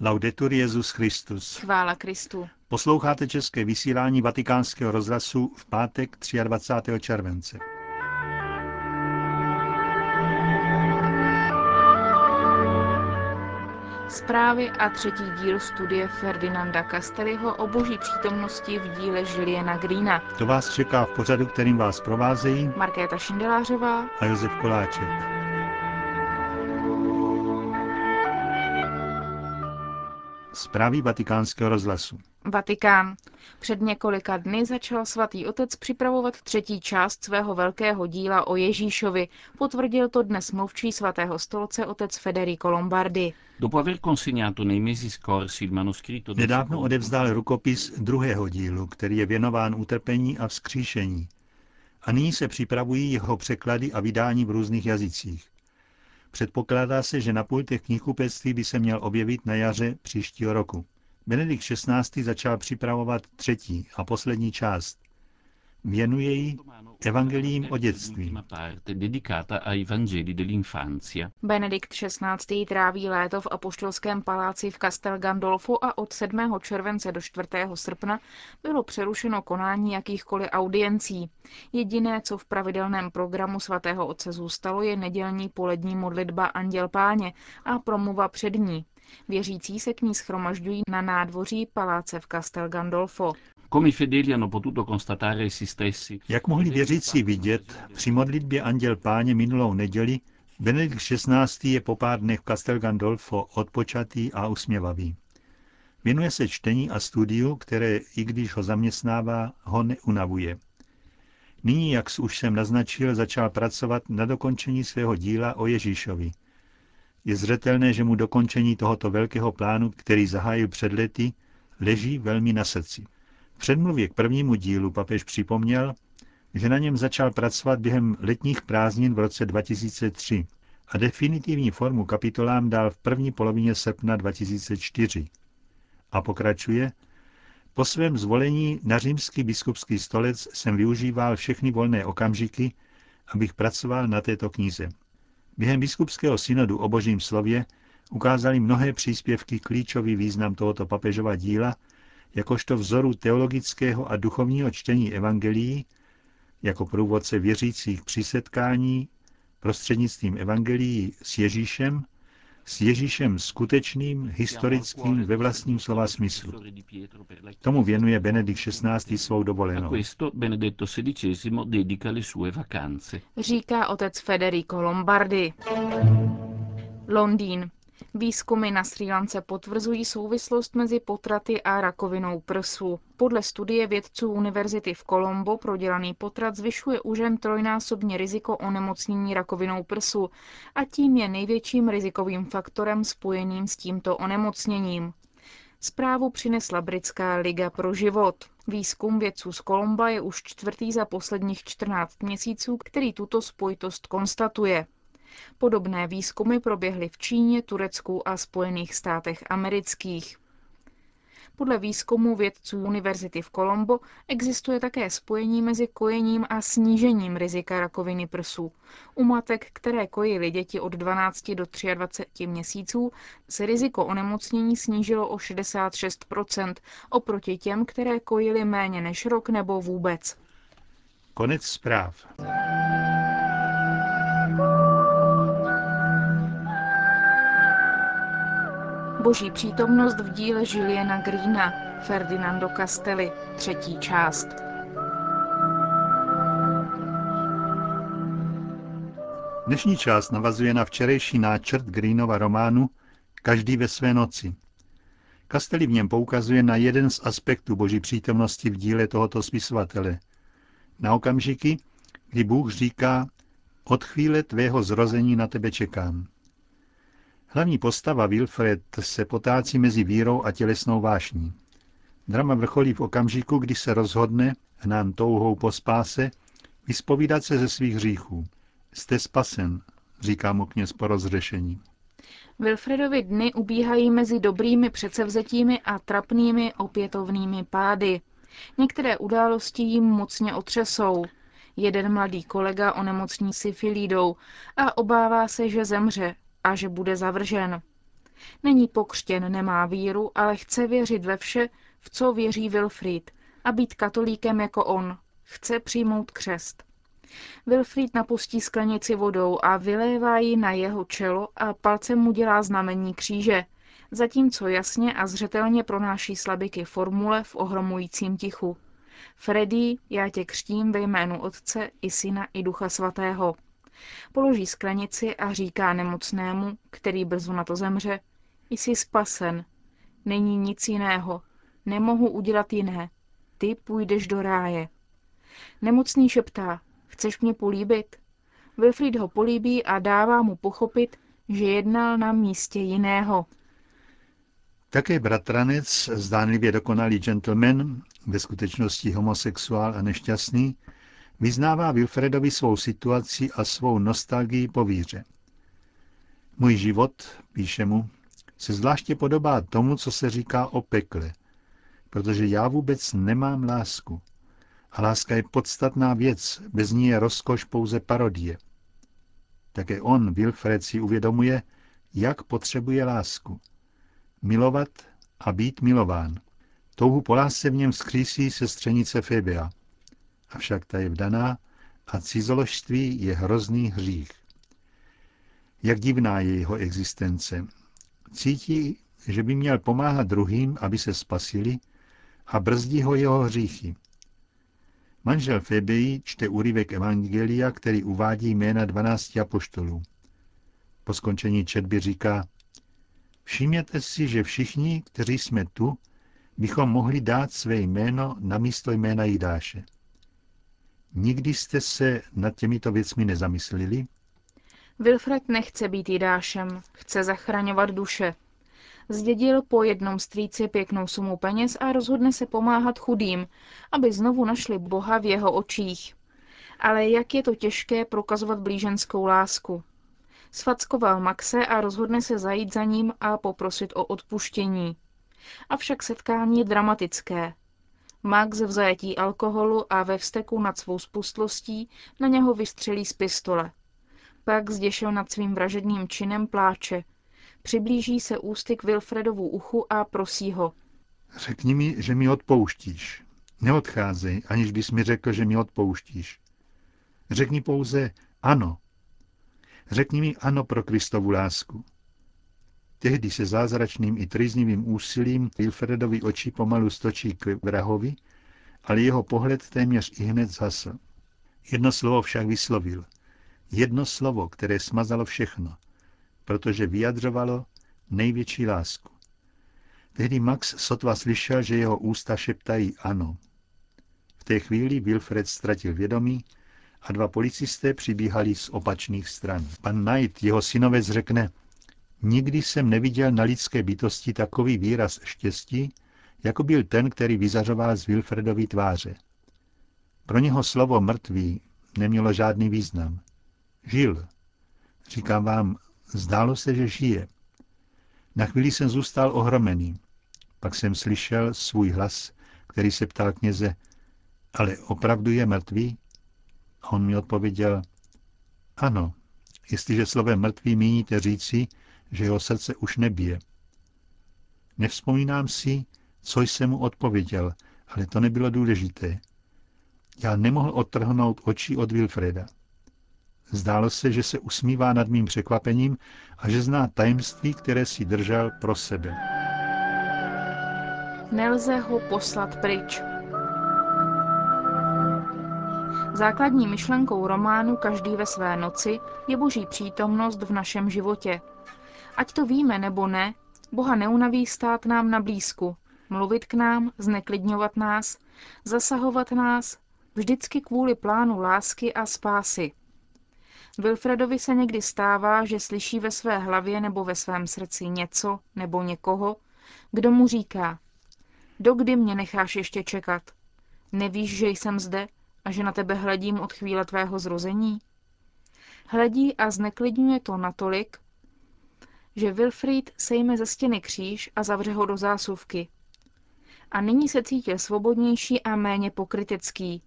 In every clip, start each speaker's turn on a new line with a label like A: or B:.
A: Laudetur Jezus Christus.
B: Chvála Kristu.
A: Posloucháte české vysílání Vatikánského rozhlasu v pátek 23. července.
B: Zprávy a třetí díl studie Ferdinanda Castelliho o boží přítomnosti v díle Žiliena Greena.
A: To vás čeká v pořadu, kterým vás provázejí
B: Markéta Šindelářová
A: a Josef Koláček. Zprávy vatikánského rozhlasu.
B: Vatikán. Před několika dny začal svatý otec připravovat třetí část svého velkého díla o Ježíšovi. Potvrdil to dnes mluvčí svatého stolce otec Federico Lombardi.
A: Nedávno odevzdal rukopis druhého dílu, který je věnován utrpení a vzkříšení. A nyní se připravují jeho překlady a vydání v různých jazycích. Předpokládá se, že na pultech knihkupectví by se měl objevit na jaře příštího roku. Benedikt XVI. začal připravovat třetí a poslední část. Věnuje ji evangelím o dětství.
B: Benedikt XVI. tráví léto v apoštolském paláci v Castel Gandolfo a od 7. července do 4. srpna bylo přerušeno konání jakýchkoliv audiencí. Jediné, co v pravidelném programu svatého otce zůstalo, je nedělní polední modlitba Anděl Páně a promluva před ní. Věřící se k ní schromažďují na nádvoří paláce v Castel Gandolfo.
A: Jak mohli věřící vidět, při modlitbě Anděl Páně minulou neděli Benedikt XVI. je po pár dnech v Castel Gandolfo odpočatý a usměvavý. Věnuje se čtení a studiu, které, i když ho zaměstnává, ho neunavuje. Nyní, jak už jsem naznačil, začal pracovat na dokončení svého díla o Ježíšovi. Je zřetelné, že mu dokončení tohoto velkého plánu, který zahájil před lety, leží velmi na srdci. V předmluvě k prvnímu dílu papež připomněl, že na něm začal pracovat během letních prázdnin v roce 2003 a definitivní formu kapitolám dal v první polovině srpna 2004. A pokračuje, po svém zvolení na římský biskupský stolec jsem využíval všechny volné okamžiky, abych pracoval na této knize. Během biskupského synodu o božím slově ukázali mnohé příspěvky klíčový význam tohoto papežova díla, jakožto vzoru teologického a duchovního čtení evangelií, jako průvodce věřících při setkání prostřednictvím evangelií s Ježíšem, s Ježíšem skutečným, historickým, ve vlastním slova smyslu. Tomu věnuje Benedikt XVI. svou dovolenou.
B: Říká otec Federico Lombardi. Londýn. Výzkumy na Sri Lance potvrzují souvislost mezi potraty a rakovinou prsu. Podle studie vědců Univerzity v Colombo prodělaný potrat zvyšuje u žen trojnásobně riziko onemocnění rakovinou prsu a tím je největším rizikovým faktorem spojeným s tímto onemocněním. Zprávu přinesla britská Liga pro život. Výzkum vědců z Kolomba je už čtvrtý za posledních 14 měsíců, který tuto spojitost konstatuje. Podobné výzkumy proběhly v Číně, Turecku a Spojených státech amerických. Podle výzkumu vědců Univerzity v Colombo existuje také spojení mezi kojením a snížením rizika rakoviny prsů. U matek, které kojily děti od 12 do 23 měsíců, se riziko onemocnění snížilo o 66% oproti těm, které kojily méně než rok nebo vůbec.
A: Konec zpráv.
B: Boží přítomnost v díle Juliana Greena, Ferdinando Castelli, třetí část.
A: Dnešní část navazuje na včerejší náčrt Greenova románu Každý ve své noci. Castelli v něm poukazuje na jeden z aspektů boží přítomnosti v díle tohoto spisovatele. Na okamžiky, kdy Bůh říká, od chvíle tvého zrození na tebe čekám. Hlavní postava Wilfred se potácí mezi vírou a tělesnou vášní. Drama vrcholí v okamžiku, kdy se rozhodne, hnán touhou po spáse, vyspovídat se ze svých hříchů. Jste spasen, říká mu kněz po rozřešení.
B: Wilfredovi dny ubíhají mezi dobrými předsevzetími a trapnými opětovnými pády. Některé události jim mocně otřesou. Jeden mladý kolega onemocní syfilídou a obává se, že zemře, a že bude zavržen. Není pokřtěn, nemá víru, ale chce věřit ve vše, v co věří Wilfried a být katolíkem jako on. Chce přijmout křest. Wilfried napustí sklenici vodou a vylévá ji na jeho čelo a palcem mu dělá znamení kříže, zatímco jasně a zřetelně pronáší slabiky formule v ohromujícím tichu. Freddy, já tě křtím ve jménu Otce i Syna i Ducha Svatého. Položí sklenici a říká nemocnému, který brzo na to zemře, jsi spasen. Není nic jiného. Nemohu udělat jiné. Ty půjdeš do ráje. Nemocný šeptá, chceš mě políbit? Wilfried ho políbí a dává mu pochopit, že jednal na místě jiného.
A: Také bratranec, zdánlivě dokonalý gentleman, ve skutečnosti homosexuál a nešťastný, vyznává Wilfredovi svou situaci a svou nostalgii po víře. Můj život, píše mu, se zvláště podobá tomu, co se říká o pekle, protože já vůbec nemám lásku. A láska je podstatná věc, bez ní je rozkoš pouze parodie. Také on, Wilfred, si uvědomuje, jak potřebuje lásku. Milovat a být milován. Touhu po lásce v něm skřísí sestřenice Febia. Avšak ta je vdaná a cizoložství je hrozný hřích. Jak divná je jeho existence. Cítí, že by měl pomáhat druhým, aby se spasili, a brzdí ho jeho hříchy. Manžel Febii čte úryvek Evangelia, který uvádí jména 12 apoštolů. Po skončení četby říká, všimněte si, že všichni, kteří jsme tu, bychom mohli dát své jméno na místo jména Jidáše. Nikdy jste se nad těmito věcmi nezamyslili?
B: Wilfred nechce být Jidášem, chce zachraňovat duše. Zdědil po jednom strýci pěknou sumu peněz a rozhodne se pomáhat chudým, aby znovu našli Boha v jeho očích. Ale jak je to těžké prokazovat blíženskou lásku. Sfackoval Maxe a rozhodne se zajít za ním a poprosit o odpuštění. Avšak setkání je dramatické. Max v zajetí alkoholu a ve vzteku nad svou spustlostí na něho vystřelí z pistole. Pak zděšil nad svým vražedným činem pláče. Přiblíží se ústy k Wilfredovu uchu a prosí ho.
A: Řekni mi, že mi odpouštíš. Neodcházej, aniž bys mi řekl, že mi odpouštíš. Řekni pouze ano. Řekni mi ano pro Kristovu lásku. Tehdy se zázračným i trýznivým úsilím Wilfredovi oči pomalu stočí k vrahovi, ale jeho pohled téměř i hned zhasl. Jedno slovo však vyslovil. Jedno slovo, které smazalo všechno, protože vyjadřovalo největší lásku. Tehdy Max sotva slyšel, že jeho ústa šeptají ano. V té chvíli Wilfred ztratil vědomí a dva policisté přibíhali z opačných stran. Pan Knight, jeho synovec, řekne, Nikdy jsem neviděl na lidské bytosti takový výraz štěstí, jako byl ten, který vyzařoval z Wilfredovy tváře. Pro něho slovo mrtvý nemělo žádný význam. Žil. Říkám vám, zdálo se, že žije. Na chvíli jsem zůstal ohromený. Pak jsem slyšel svůj hlas, který se ptal kněze, ale opravdu je mrtvý? A on mi odpověděl, ano, jestliže slovem mrtvý míníte říci, že jeho srdce už nebije. Nevzpomínám si, co jsem mu odpověděl, ale to nebylo důležité. Já nemohl odtrhnout oči od Wilfreda. Zdálo se, že se usmívá nad mým překvapením a že zná tajemství, které si držel pro sebe.
B: Nelze ho poslat pryč. Základní myšlenkou románu Každý ve své noci je boží přítomnost v našem životě, Ať to víme nebo ne, Boha neunaví stát nám na blízku, mluvit k nám, zneklidňovat nás, zasahovat nás, vždycky kvůli plánu lásky a spásy. Wilfredovi se někdy stává, že slyší ve své hlavě nebo ve svém srdci něco nebo někoho, kdo mu říká, dokdy mě necháš ještě čekat? Nevíš, že jsem zde a že na tebe hledím od chvíle tvého zrození? Hledí a zneklidňuje to natolik, že Wilfried sejme ze stěny kříž a zavře ho do zásuvky. A nyní se cítil svobodnější a méně pokrytecký.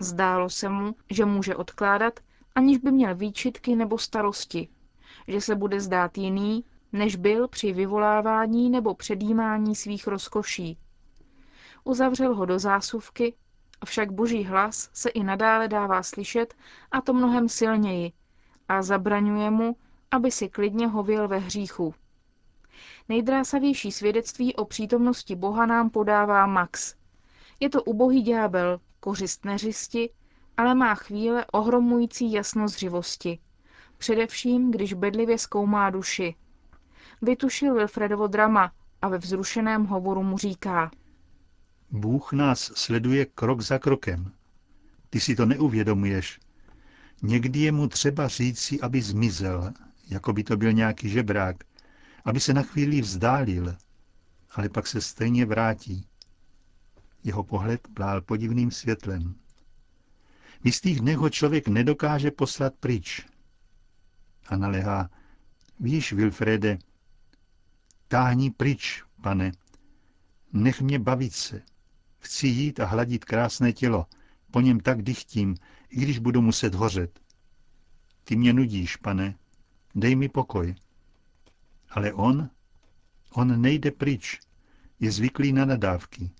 B: Zdálo se mu, že může odkládat, aniž by měl výčitky nebo starosti, že se bude zdát jiný, než byl při vyvolávání nebo předjímání svých rozkoší. Uzavřel ho do zásuvky, avšak boží hlas se i nadále dává slyšet, a to mnohem silněji, a zabraňuje mu, aby si klidně hověl ve hříchu. Nejdrásavější svědectví o přítomnosti Boha nám podává Max. Je to ubohý ďábel, kořist neřisti, ale má chvíle ohromující jasnozřivosti. Především, když bedlivě zkoumá duši. Vytušil Wilfredovo drama a ve vzrušeném hovoru mu říká.
A: Bůh nás sleduje krok za krokem. Ty si to neuvědomuješ. Někdy je mu třeba říci, aby zmizel, jako by to byl nějaký žebrák, aby se na chvíli vzdálil, ale pak se stejně vrátí. Jeho pohled plál podivným světlem. V jistých dnech ho člověk nedokáže poslat pryč. A naléhá, víš, Wilfrede, táhni pryč, pane, nech mě bavit se. Chci jít a hladit krásné tělo, po něm tak dychtím, i když budu muset hořet. Ty mě nudíš, pane, dej mi pokoj. Ale on, on nejde pryč, je zvyklý na nadávky.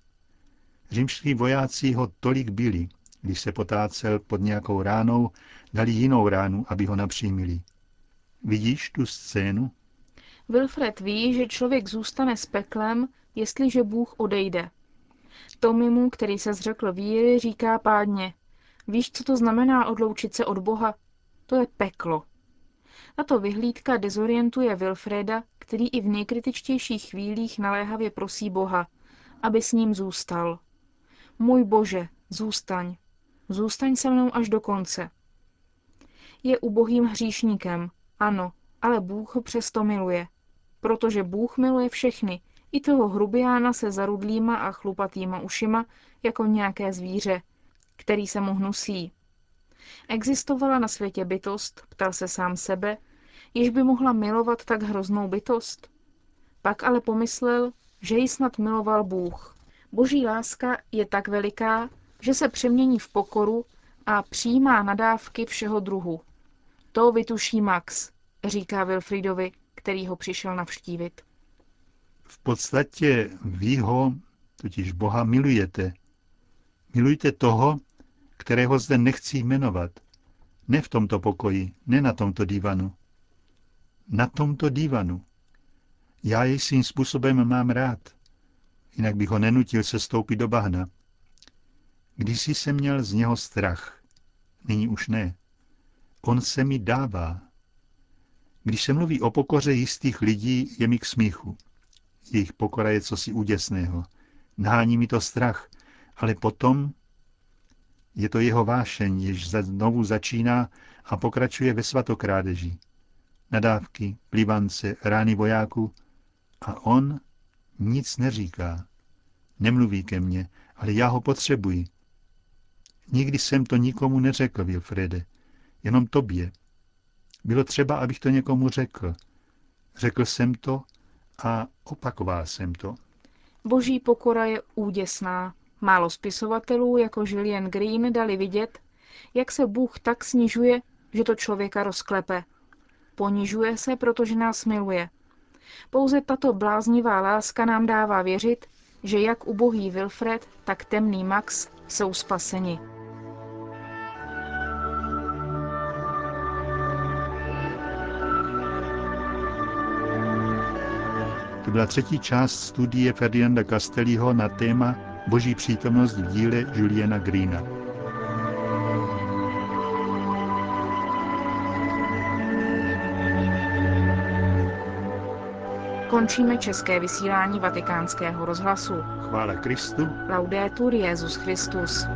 A: Římští vojáci ho tolik byli, když se potácel pod nějakou ránou, dali jinou ránu, aby ho napřímili. Vidíš tu scénu?
B: Wilfred ví, že člověk zůstane s peklem, jestliže Bůh odejde. Tomimu, který se zřekl víry, říká pádně, víš, co to znamená odloučit se od Boha? To je peklo. Tato vyhlídka dezorientuje Wilfreda, který i v nejkritičtějších chvílích naléhavě prosí Boha, aby s ním zůstal. Můj Bože, zůstaň. Zůstaň se mnou až do konce. Je ubohým hříšníkem, ano, ale Bůh ho přesto miluje. Protože Bůh miluje všechny, i toho hrubiána se zarudlýma a chlupatýma ušima, jako nějaké zvíře, který se mu hnusí. Existovala na světě bytost, ptal se sám sebe, již by mohla milovat tak hroznou bytost? Pak ale pomyslel, že ji snad miloval Bůh. Boží láska je tak veliká, že se přemění v pokoru a přijímá nadávky všeho druhu. To vytuší Max, říká Wilfridovi, který ho přišel navštívit.
A: V podstatě vy ho, totiž Boha, milujete. Milujte toho, kterého zde nechci jmenovat. Ne v tomto pokoji, ne na tomto divanu. Na tomto divanu. Já jej svým způsobem mám rád. Jinak bych ho nenutil se stoupit do bahna. Kdysi jsem měl z něho strach. Nyní už ne. On se mi dává. Když se mluví o pokoře jistých lidí, je mi k smíchu. Jejich pokora je cosi úděsného. Nahání mi to strach, ale potom je to jeho vášeň, jež znovu začíná a pokračuje ve svatokrádeži. Nadávky, plivance, rány vojáků a on nic neříká. Nemluví ke mně, ale já ho potřebuji. Nikdy jsem to nikomu neřekl, Wilfrede, jenom tobě. Bylo třeba, abych to někomu řekl. Řekl jsem to a opakoval jsem to.
B: Boží pokora je úděsná. Málo spisovatelů jako Julian Green dali vidět, jak se Bůh tak snižuje, že to člověka rozklepe. Ponižuje se, protože nás miluje. Pouze tato bláznivá láska nám dává věřit, že jak ubohý Wilfred, tak temný Max jsou spaseni.
A: To byla třetí část studie Ferdinanda Castelliho na téma Boží přítomnost v díle Juliana Greena.
B: Končíme české vysílání vatikánského rozhlasu.
A: Chvála Kristu.
B: Laudetur Jezus Christus.